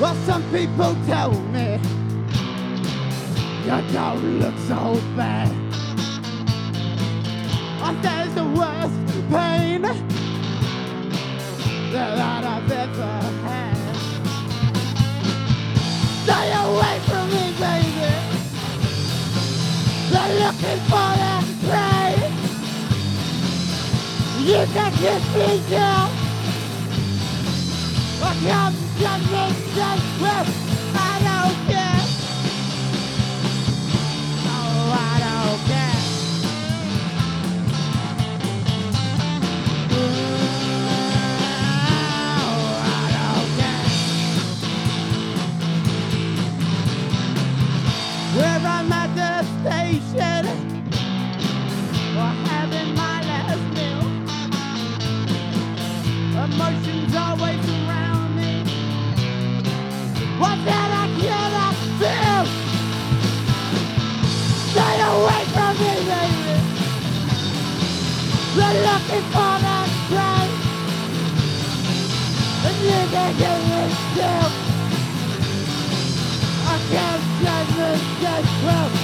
Well, some people tell me you don't look so bad. Oh, there's the worst pain that I've ever had. Stay away from me, baby. They're looking for that prey. You can kiss me, girl. Come, come, this, I don't care. Oh, I don't care. I don't care. Where I'm at the station or having my but then I. Stay away from me, baby. They're looking for that pain. Can get this I can't stand this,